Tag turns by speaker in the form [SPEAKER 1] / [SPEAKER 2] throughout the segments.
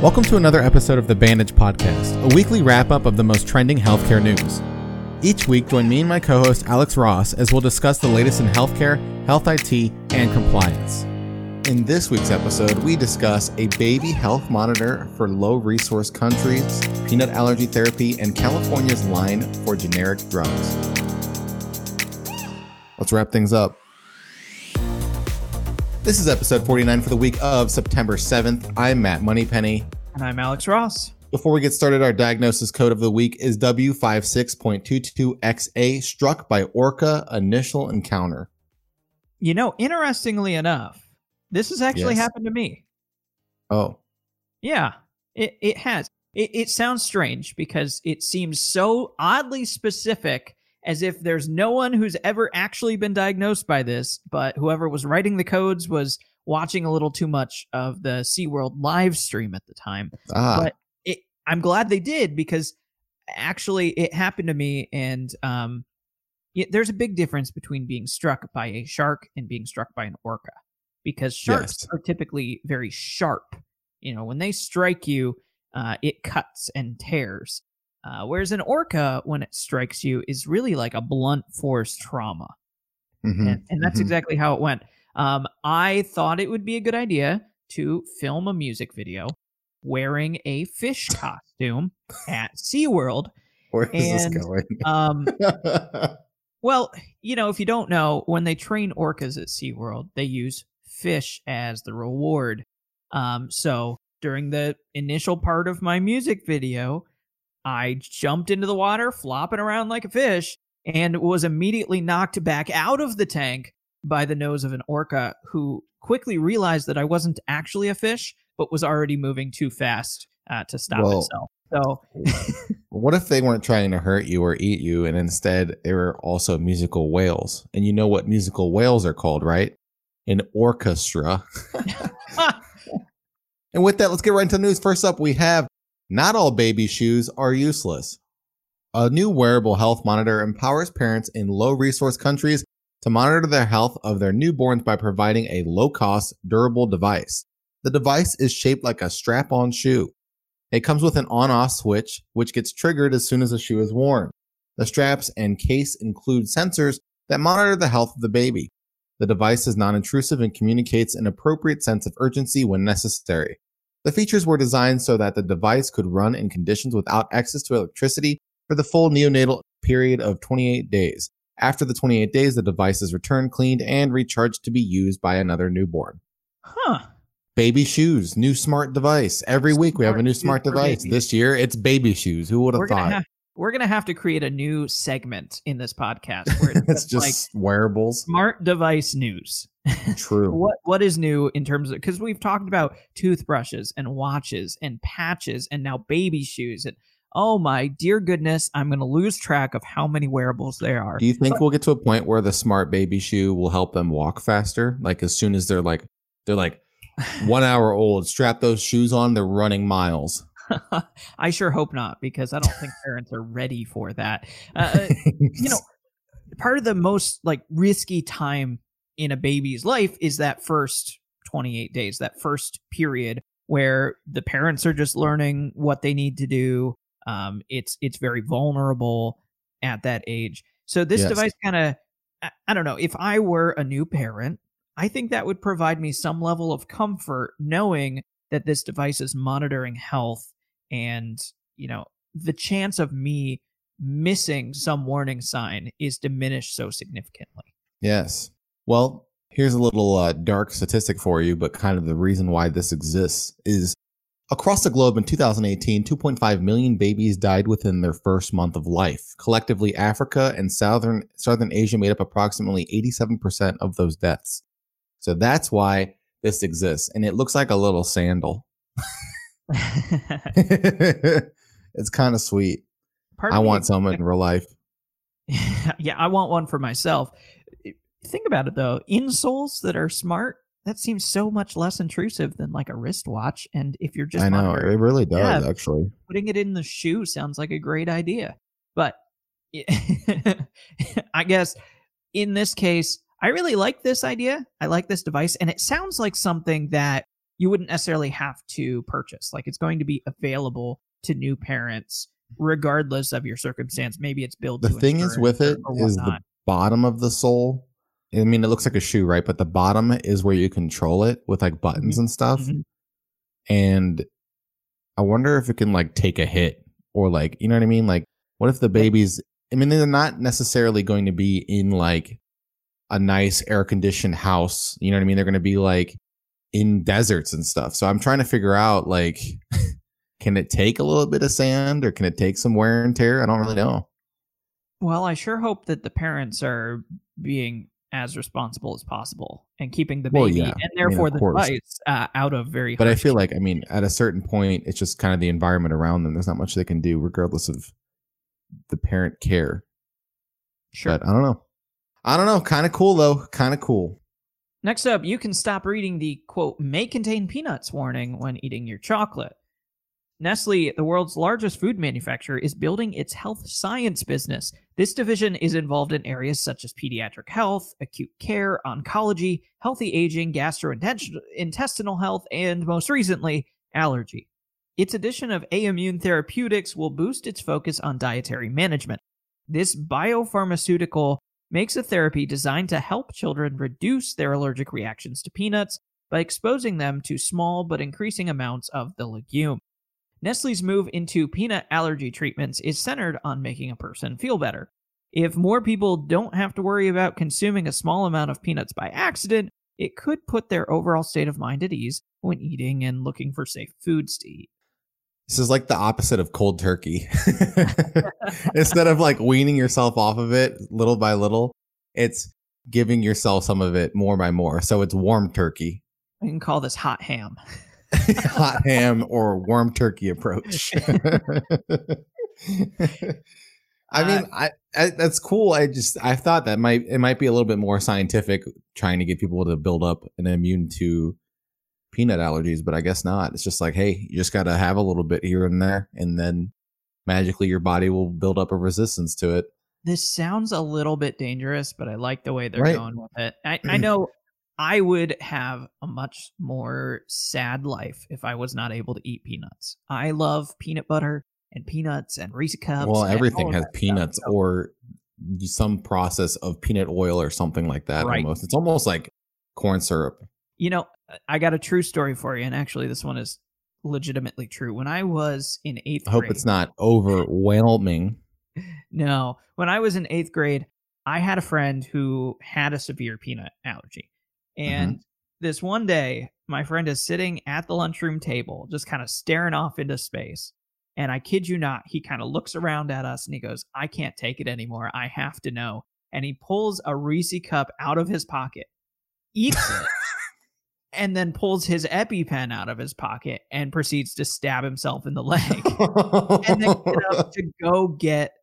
[SPEAKER 1] Welcome to another episode of the Bandage Podcast, a weekly wrap up of the most trending healthcare news. Each week, join me and my co host Alex Ross as we'll discuss the latest in healthcare, health IT, and compliance. In this week's episode, we discuss a baby health monitor for low resource countries, peanut allergy therapy, and California's line for generic drugs. Let's wrap things up. This is episode 49 for the week of September 7th. I'm Matt Moneypenny.
[SPEAKER 2] And I'm Alex Ross.
[SPEAKER 1] Before we get started, our diagnosis code of the week is W56.22XA struck by Orca initial encounter.
[SPEAKER 2] You know, interestingly enough, this has actually
[SPEAKER 1] Yes.
[SPEAKER 2] happened to me.
[SPEAKER 1] Oh,
[SPEAKER 2] Yeah, it, it has. It, it sounds strange because it seems so oddly specific as if there's no one who's ever actually been diagnosed by this, but whoever was writing the codes was watching a little too much of the SeaWorld live stream at the time.
[SPEAKER 1] ah,
[SPEAKER 2] But it, I'm glad they did because actually it happened to me, and um, yeah, there's a big difference between being struck by a shark and being struck by an orca because sharks
[SPEAKER 1] Yes.
[SPEAKER 2] are typically very sharp. You know, when they strike you, uh, it cuts and tears. Uh, whereas an orca, when it strikes you, is really like a blunt force trauma
[SPEAKER 1] mhm,
[SPEAKER 2] and, and that's
[SPEAKER 1] mhm.
[SPEAKER 2] exactly how it went. Um, I thought it would be a good idea to film a music video wearing a fish costume at SeaWorld.
[SPEAKER 1] Where is
[SPEAKER 2] and-
[SPEAKER 1] this going?
[SPEAKER 2] Um, well, you know, if you don't know, when they train orcas at SeaWorld, they use fish as the reward. Um, so during the initial part of my music video, I jumped into the water, flopping around like a fish, and was immediately knocked back out of the tank by the nose of an orca who quickly realized that I wasn't actually a fish, but was already moving too fast uh, to stop
[SPEAKER 1] Well-
[SPEAKER 2] itself. So
[SPEAKER 1] what if they weren't trying to hurt you or eat you, and instead they were also musical whales? And you know what musical whales are called, right? An orchestra. And with that, let's get right into the news. First up, we have not all baby shoes are useless. A new wearable health monitor empowers parents in low resource countries to monitor the health of their newborns by providing a low cost, durable device. The device is shaped like a strap on shoe. It comes with an on off switch, which gets triggered as soon as the shoe is worn. The straps and case include sensors that monitor the health of the baby. The device is non intrusive and communicates an appropriate sense of urgency when necessary. The features were designed so that the device could run in conditions without access to electricity for the full neonatal period of 28 days. After the 28 days, the device is returned, cleaned, and recharged to be used by another newborn.
[SPEAKER 2] huh.
[SPEAKER 1] Baby shoes, new smart device. Every week we have a new smart device.
[SPEAKER 2] babies.
[SPEAKER 1] This year it's baby shoes. Who would have
[SPEAKER 2] we're
[SPEAKER 1] thought?
[SPEAKER 2] have we're gonna have to create a new segment in this podcast where it's,
[SPEAKER 1] it's
[SPEAKER 2] just, like
[SPEAKER 1] wearables.
[SPEAKER 2] smart device news.
[SPEAKER 1] True.
[SPEAKER 2] what what is new in terms of because we've talked about toothbrushes and watches and patches and now baby shoes and oh my dear goodness, I'm gonna lose track of how many wearables there are.
[SPEAKER 1] Do you think we'll get to a point where the smart baby shoe will help them walk faster? Like as soon as they're like they're like one hour old, strap those shoes on, they're running miles.
[SPEAKER 2] I sure hope not because I don't think parents are ready for that. Uh, you know, part of the most like risky time in a baby's life is that first 28 days, that first period where the parents are just learning what they need to do. Um, it's it's very vulnerable at that age. So this
[SPEAKER 1] Yes.
[SPEAKER 2] device kind of, I, I don't know, if I were a new parent, I think that would provide me some level of comfort knowing that this device is monitoring health and you know the chance of me missing some warning sign is diminished so significantly.
[SPEAKER 1] Yes. Well, here's a little uh, dark statistic for you, but kind of the reason why this exists is across the globe in 2018, 2.5 million babies died within their first month of life. Collectively, Africa and southern southern Asia made up approximately 87% of those deaths. So that's why this exists, and it looks like a little sandal. it's kind of sweet. I want some in real life.
[SPEAKER 2] yeah, I want one for myself. Think about it though, insoles that are smart, that seems so much less intrusive than like a wristwatch. And if you're just
[SPEAKER 1] I know it really does
[SPEAKER 2] Yeah.
[SPEAKER 1] actually.
[SPEAKER 2] putting it in the shoe sounds like a great idea. But I guess in this case, I really like this idea. I like this device, and it sounds like something that you wouldn't necessarily have to purchase. Like it's going to be available to new parents regardless of your circumstance. Maybe it's built.
[SPEAKER 1] The thing is with it is the bottom of the sole. I mean, it looks like a shoe, right? But the bottom is where you control it with like buttons mm-hmm. and stuff. Mm-hmm. And I wonder if it can like take a hit or like, you know what I mean? Like, what if the babies, I mean, they're not necessarily going to be in like a nice air conditioned house. You know what I mean? They're going to be like in deserts and stuff. So I'm trying to figure out like, can it take a little bit of sand or can it take some wear and tear? I don't really know.
[SPEAKER 2] Well, I sure hope that the parents are being as responsible as possible and keeping the baby well, yeah. and therefore I mean, the device uh, out of very.
[SPEAKER 1] But I feel like I mean, at a certain point, it's just kind of the environment around them. There's not much they can do, regardless of the parent care. Sure. But I don't know. I don't know. Kind of cool though. Kind of cool.
[SPEAKER 2] Next up, you can stop reading the quote may contain peanuts warning when eating your chocolate. Nestle, the world's largest food manufacturer, is building its health science business. This division is involved in areas such as pediatric health, acute care, oncology, healthy aging, gastrointestinal health, and most recently, allergy. Its addition of Aimmune Therapeutics will boost its focus on dietary management. This biopharmaceutical makes a therapy designed to help children reduce their allergic reactions to peanuts by exposing them to small but increasing amounts of the legume. Nestle's move into peanut allergy treatments is centered on making a person feel better. If more people don't have to worry about consuming a small amount of peanuts by accident, it could put their overall state of mind at ease when eating and looking for safe foods to eat.
[SPEAKER 1] This is like the opposite of cold turkey. Instead of like weaning yourself off of it little by little, it's giving yourself some of it more by more. So it's warm turkey.
[SPEAKER 2] We can call this hot ham.
[SPEAKER 1] hot ham or warm turkey approach. I mean, uh, I, I, that's cool. I just I thought that might it might be a little bit more scientific, trying to get people to build up an immune to peanut allergies, but I guess not. It's just like, hey, you just got to have a little bit here and there, and then magically your body will build up a resistance to it.
[SPEAKER 2] This sounds a little bit dangerous, but I like the way they're right. going with it. I, I know I would have a much more sad life if I was not able to eat peanuts. I love peanut butter and peanuts and Reese cups.
[SPEAKER 1] Well, everything has peanuts stuff. or some process of peanut oil or something like that. Right. Almost, it's almost like corn syrup.
[SPEAKER 2] You know, I got a true story for you, and actually, this one is legitimately true. When I was in eighth,
[SPEAKER 1] I hope
[SPEAKER 2] grade,
[SPEAKER 1] it's not overwhelming.
[SPEAKER 2] no, when I was in eighth grade, I had a friend who had a severe peanut allergy. And mm-hmm. this one day, my friend is sitting at the lunchroom table, just kind of staring off into space. And I kid you not, he kind of looks around at us and he goes, I can't take it anymore. I have to know. And he pulls a Reese cup out of his pocket, eats it, and then pulls his EpiPen out of his pocket and proceeds to stab himself in the leg. and then to go get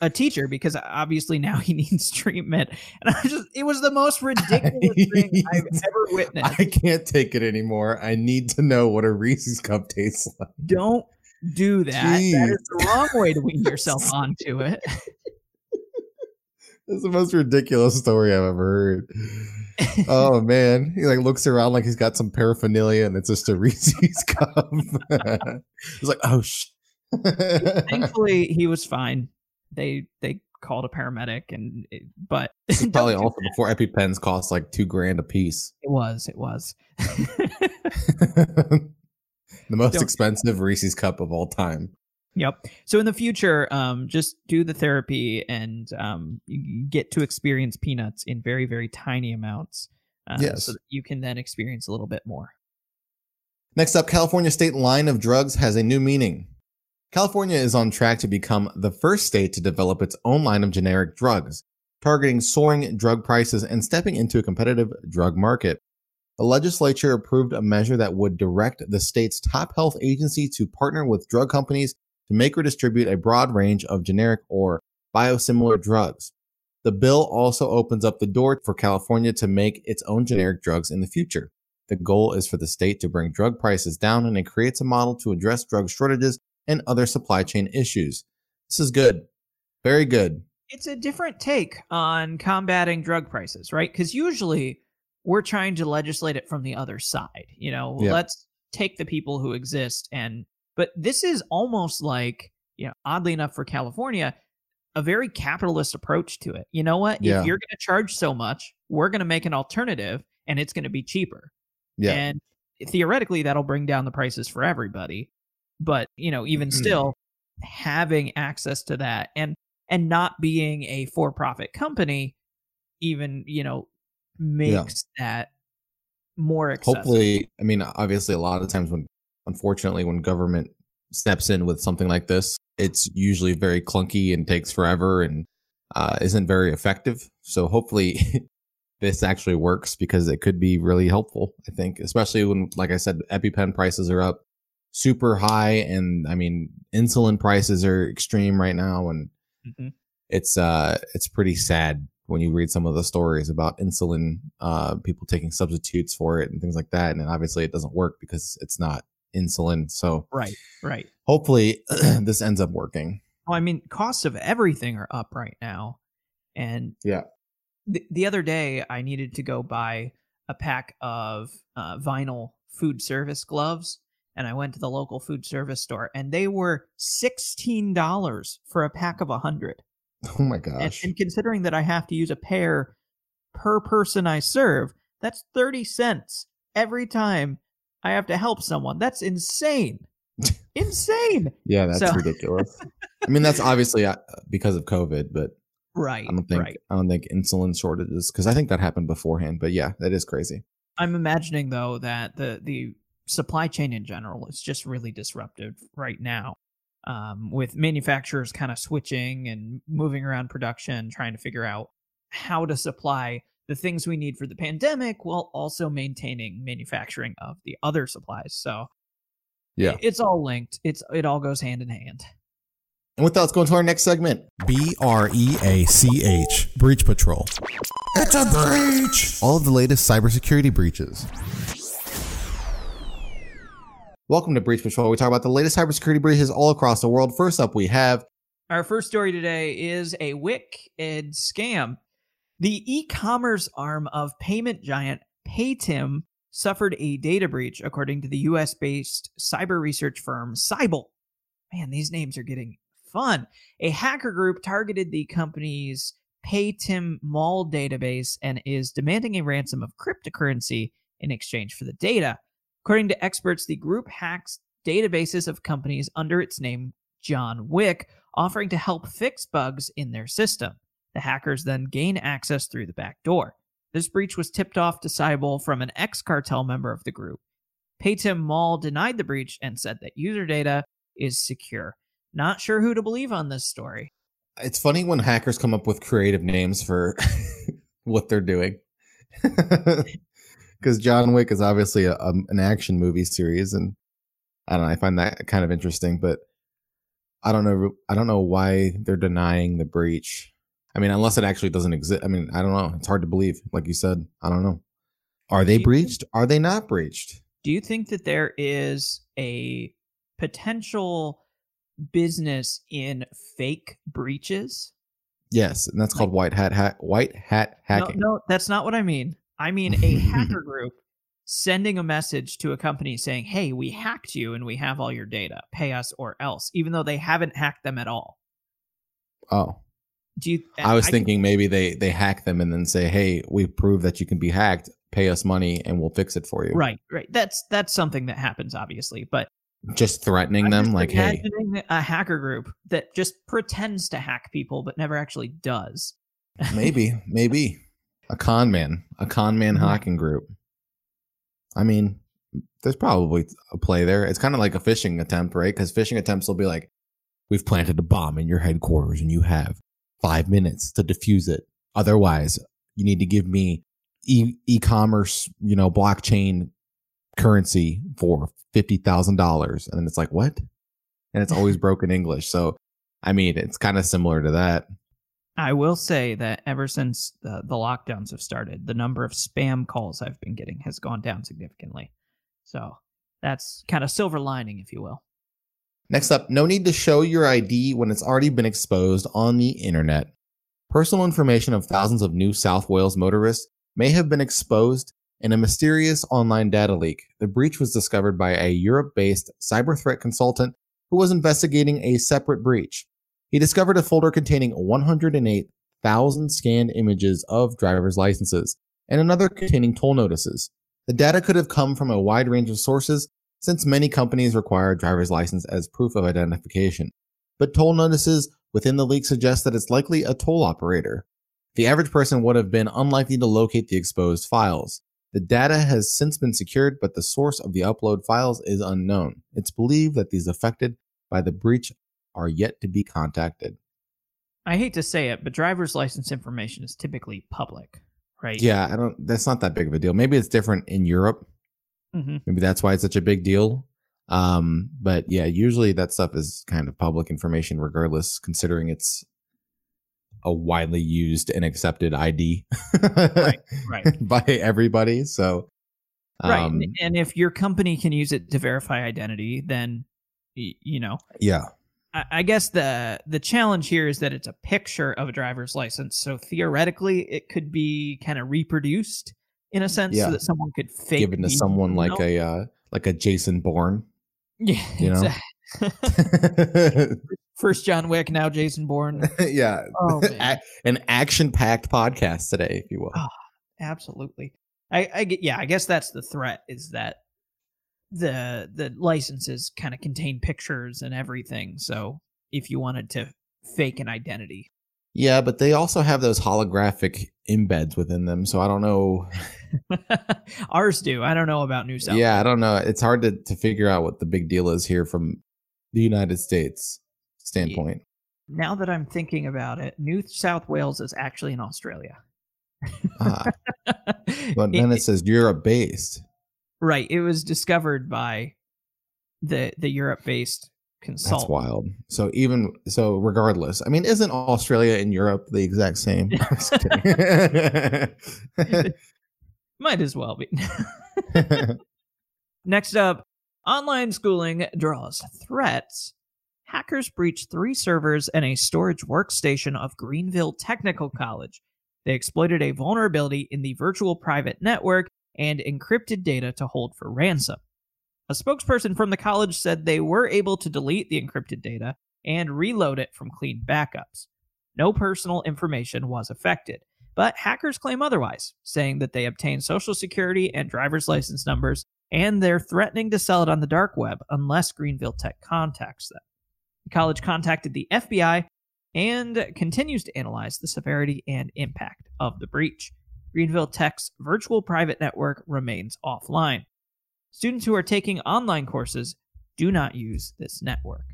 [SPEAKER 2] a teacher because obviously now he needs treatment. And I just, it was the most ridiculous thing I've ever witnessed.
[SPEAKER 1] I can't take it anymore. I need to know what a Reese's cup tastes like.
[SPEAKER 2] Don't do that. Jeez. That is the wrong way to wean yourself onto it.
[SPEAKER 1] That's the most ridiculous story I've ever heard. oh man, he like looks around like he's got some paraphernalia, and it's just a Reese's cup. he's like, "Oh sh."
[SPEAKER 2] Thankfully, he was fine they they called a paramedic and it, but
[SPEAKER 1] probably also before epipens cost like two grand a piece
[SPEAKER 2] it was it was
[SPEAKER 1] the most don't. expensive reese's cup of all time
[SPEAKER 2] yep so in the future um just do the therapy and um get to experience peanuts in very very tiny amounts uh, yes. so that you can then experience a little bit more
[SPEAKER 1] next up california state line of drugs has a new meaning California is on track to become the first state to develop its own line of generic drugs, targeting soaring drug prices and stepping into a competitive drug market. The legislature approved a measure that would direct the state's top health agency to partner with drug companies to make or distribute a broad range of generic or biosimilar drugs. The bill also opens up the door for California to make its own generic drugs in the future. The goal is for the state to bring drug prices down and it creates a model to address drug shortages and other supply chain issues. This is good. Very good.
[SPEAKER 2] It's a different take on combating drug prices, right? Because usually we're trying to legislate it from the other side. You know,
[SPEAKER 1] Yeah.
[SPEAKER 2] let's take the people who exist and but this is almost like, you know, oddly enough for California, a very capitalist approach to it. You know what?
[SPEAKER 1] Yeah.
[SPEAKER 2] If you're going to charge so much, we're going to make an alternative and it's going to be cheaper.
[SPEAKER 1] Yeah.
[SPEAKER 2] And theoretically that'll bring down the prices for everybody. But, you know, even
[SPEAKER 1] Mm-hmm.
[SPEAKER 2] still having access to that and and not being a for-profit company even, you know, makes that more accessible.
[SPEAKER 1] Hopefully, I mean, obviously, a lot of times when, unfortunately, when government steps in with something like this, it's usually very clunky and takes forever and uh, isn't very effective. So hopefully, this actually works because it could be really helpful. I think, especially when, like I said, EpiPen prices are up super high, and I mean, insulin prices are extreme right now, and
[SPEAKER 2] Mhm.
[SPEAKER 1] it's uh, it's pretty sad when you read some of the stories about insulin, uh, people taking substitutes for it and things like that. And then obviously it doesn't work because it's not insulin. So
[SPEAKER 2] Right, right.
[SPEAKER 1] hopefully this ends up working.
[SPEAKER 2] Well, I mean, costs of everything are up right now. And
[SPEAKER 1] Yeah.
[SPEAKER 2] the, the other day, I needed to go buy a pack of uh, vinyl food service gloves. And I went to the local food service store and they were $16 for a pack of a 100.
[SPEAKER 1] Oh my
[SPEAKER 2] And,
[SPEAKER 1] gosh.
[SPEAKER 2] and considering that I have to use a pair per person I serve, that's 30 cents every time I have to help someone. That's insane. insane.
[SPEAKER 1] yeah, that's
[SPEAKER 2] so-
[SPEAKER 1] ridiculous. I mean, that's obviously uh, because of COVID, but
[SPEAKER 2] Right.
[SPEAKER 1] I don't think
[SPEAKER 2] right.
[SPEAKER 1] I don't think insulin shortages because I think that happened beforehand. But yeah, that is crazy.
[SPEAKER 2] I'm imagining though that the the supply chain in general is just really disruptive right now. Um, with manufacturers kind of switching and moving around production, trying to figure out how to supply the things we need for the pandemic while also maintaining manufacturing of the other supplies. So
[SPEAKER 1] Yeah.
[SPEAKER 2] it's all linked. It's it all goes hand in hand.
[SPEAKER 1] And with that, let's go into our next segment.
[SPEAKER 3] B R E A C H, Breach Patrol. It's a breach!
[SPEAKER 1] All of the latest cybersecurity breaches. Welcome to Breach Patrol. We talk about the latest cybersecurity breaches all across the world. First up, we have
[SPEAKER 2] Our first story today is a Wicked scam. The e-commerce arm of payment giant Paytm suffered a data breach, according to the U.S.-based cyber research firm Cyble. Man, these names are getting fun. A hacker group targeted the company's Paytm Mall database and is demanding a ransom of cryptocurrency in exchange for the data. According to experts, the group hacks databases of companies under its name John Wick, offering to help fix bugs in their system. The hackers then gain access through the back door. This breach was tipped off to Cyble from an ex cartel member of the group. Paytm Mall denied the breach and said that user data is secure. Not sure who to believe on this story.
[SPEAKER 1] it's funny when hackers come up with creative names for what they're doing. Because John Wick is obviously a, um, an action movie series, and I don't know. I find that kind of interesting, but I don't know. I don't know why they're denying the breach. I mean, unless it actually doesn't exist. I mean, I don't know. It's hard to believe. Like you said, I don't know. Are they
[SPEAKER 2] Do you think-
[SPEAKER 1] breached? Are they not breached?
[SPEAKER 2] Do you think that there is a potential business in fake breaches?
[SPEAKER 1] Yes, and that's called white hat hack. White hat hacking.
[SPEAKER 2] No, no, that's not what I mean. I mean a hacker group sending a message to a company saying, "Hey, we hacked you and we have all your data. Pay us or else," even though they haven't hacked them at all.
[SPEAKER 1] Oh,
[SPEAKER 2] Do you?
[SPEAKER 1] I was
[SPEAKER 2] can-
[SPEAKER 1] thinking maybe they they hack them and then say, "Hey, we prove that you can be hacked. Pay us money and we'll fix it for you."
[SPEAKER 2] right, right. That's that's something that happens, obviously, but
[SPEAKER 1] Just threatening
[SPEAKER 2] I'm
[SPEAKER 1] them,
[SPEAKER 2] just
[SPEAKER 1] like, "Hey,
[SPEAKER 2] a hacker group that just pretends to hack people but never actually does.
[SPEAKER 1] maybe, maybe a con man, a con man
[SPEAKER 2] Mhm.
[SPEAKER 1] hacking group." I mean, there's probably a play there. It's kind of like a phishing attempt, right? Because phishing attempts will be like, "We've planted a bomb in your headquarters, and you have five minutes to defuse it. Otherwise, you need to give me e- e-commerce, you know, blockchain currency for fifty thousand dollars." And then it's like, "What?" And it's always broken English. So, I mean, it's kind of similar to that.
[SPEAKER 2] I will say that ever since the, the lockdowns have started, the number of spam calls I've been getting has gone down significantly. So that's kind of silver lining, if you will.
[SPEAKER 1] Next up, no need to show your ID when it's already been exposed on the internet. Personal information of thousands of New South Wales motorists may have been exposed in a mysterious online data leak. The breach was discovered by a Europe based cyber threat consultant who was investigating a separate breach. He discovered a folder containing 108,000 scanned images of driver's licenses and another containing toll notices. The data could have come from a wide range of sources since many companies require a driver's license as proof of identification. But toll notices within the leak suggest that it's likely a toll operator. The average person would have been unlikely to locate the exposed files. The data has since been secured, but the source of the upload files is unknown. It's believed that these affected by the breach are yet to be contacted.
[SPEAKER 2] I hate to say it, but driver's license information is typically public, right?
[SPEAKER 1] Yeah, I don't. That's not that big of a deal. Maybe it's different in Europe.
[SPEAKER 2] Hmm
[SPEAKER 1] Maybe that's why it's such a big deal. Um, but yeah, usually that stuff is kind of public information, regardless, considering it's a widely used and accepted ID
[SPEAKER 2] right.
[SPEAKER 1] by everybody. So,
[SPEAKER 2] right.
[SPEAKER 1] um,
[SPEAKER 2] And- And if your company can use it to verify identity, then you know.
[SPEAKER 1] yeah,
[SPEAKER 2] I I guess the the challenge here is that it's a picture of a driver's license, so theoretically it could be kind of reproduced in a sense,
[SPEAKER 1] Yeah.
[SPEAKER 2] so that someone could fake
[SPEAKER 1] given to
[SPEAKER 2] be-
[SPEAKER 1] someone like
[SPEAKER 2] know?
[SPEAKER 1] a uh, like a Jason Bourne.
[SPEAKER 2] yeah,
[SPEAKER 1] you know?
[SPEAKER 2] exact- First John Wick, now Jason Bourne.
[SPEAKER 1] yeah,
[SPEAKER 2] Oh
[SPEAKER 1] A- an action-packed podcast today, if you will.
[SPEAKER 2] Oh. absolutely. I, I get yeah. I guess that's the threat is that the the licenses kind of contain pictures and everything. So if you wanted to fake an identity,
[SPEAKER 1] Yeah, but they also have those holographic embeds within them, so I don't know.
[SPEAKER 2] ours do. I don't know about New South.
[SPEAKER 1] Yeah, I don't know. It's hard to, to figure out what the big deal is here from the United States standpoint.
[SPEAKER 2] Now that I'm thinking about it, New South Wales is actually in Australia.
[SPEAKER 1] Ah, but then it says Europe based.
[SPEAKER 2] right. It was discovered by the the Europe based
[SPEAKER 1] That's wild. So even so, regardless, I mean, isn't Australia and Europe the exact same? I'm just kidding.
[SPEAKER 2] Might as well be. Next up, online schooling draws threats. Hackers breached three servers and a storage workstation of Greenville Technical College. They exploited a vulnerability in the virtual private network and encrypted data to hold for ransom. A spokesperson from the college said they were able to delete the encrypted data and reload it from clean backups. No personal information was affected. But hackers claim otherwise, saying that they obtained social security and driver's license numbers, and they're threatening to sell it on the dark web unless Greenville Tech contacts them. The college contacted the FBI and continues to analyze the severity and impact of the breach. Greenville Tech's virtual private network remains offline. Students who are taking online courses do not use this network.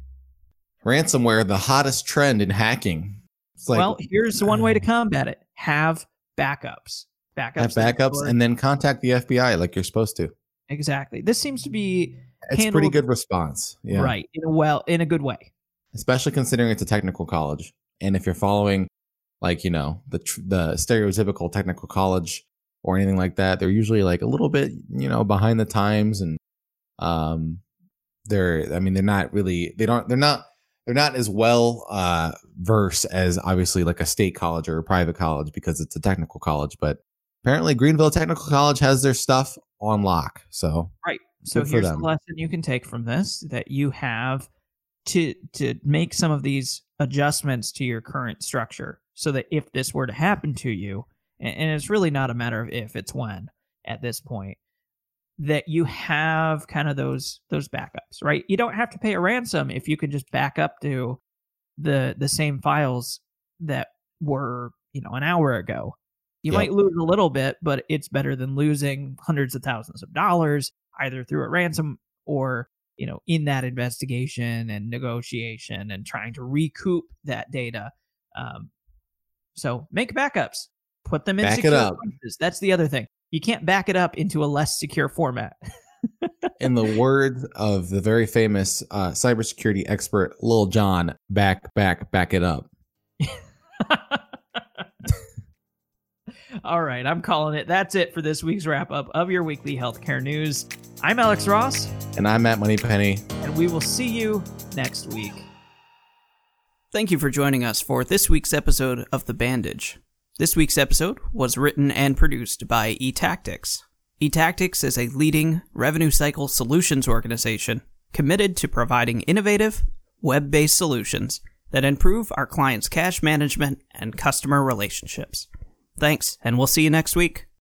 [SPEAKER 1] Ransomware, the hottest trend in hacking. It's like
[SPEAKER 2] well, here's one way to combat it have backups. Backups.
[SPEAKER 1] have backups and then contact the FBI like you're supposed to.
[SPEAKER 2] Exactly. This seems to be
[SPEAKER 1] It's pretty good response. Yeah.
[SPEAKER 2] right in a well in a good way.
[SPEAKER 1] especially considering it's a technical college and if you're following like you know the tr- the stereotypical technical college or anything like that they're usually like a little bit you know behind the times and um they're i mean they're not really they don't they're not they're not as well uh versed as obviously like a state college or a private college because it's a technical college but apparently greenville technical college has their stuff on lock so
[SPEAKER 2] Right. So here's the lesson you can take from this that you have to to make some of these adjustments to your current structure so that if this were to happen to you and, it's really not a matter of if it's when at this point that you have kind of those those backups right? You don't have to pay a ransom if you can just back up to the the same files that were you know an hour ago. You
[SPEAKER 1] Yep.
[SPEAKER 2] might lose a little bit but it's better than losing hundreds of thousands of dollars either through a ransom or you know in that investigation and negotiation and trying to recoup that data um, so make backups put them in
[SPEAKER 1] Back it
[SPEAKER 2] secure
[SPEAKER 1] up.
[SPEAKER 2] places. that's the other thing you can't back it up into a less secure format
[SPEAKER 1] in the words of the very famous uh, cybersecurity expert Lil Jon, back, back, back it up.
[SPEAKER 2] all right i'm calling it that's it for this week's wrap up of your weekly healthcare news i'm alex ross
[SPEAKER 1] And I'm Matt Moneypenny.
[SPEAKER 2] and we will see you next week. Thank you for joining us for this week's episode of The Bandage. This week's episode was written and produced by eTactics. eTactics is a leading revenue cycle solutions organization committed to providing innovative, web based solutions that improve our clients' cash management and customer relationships. Thanks, and we'll see you next week.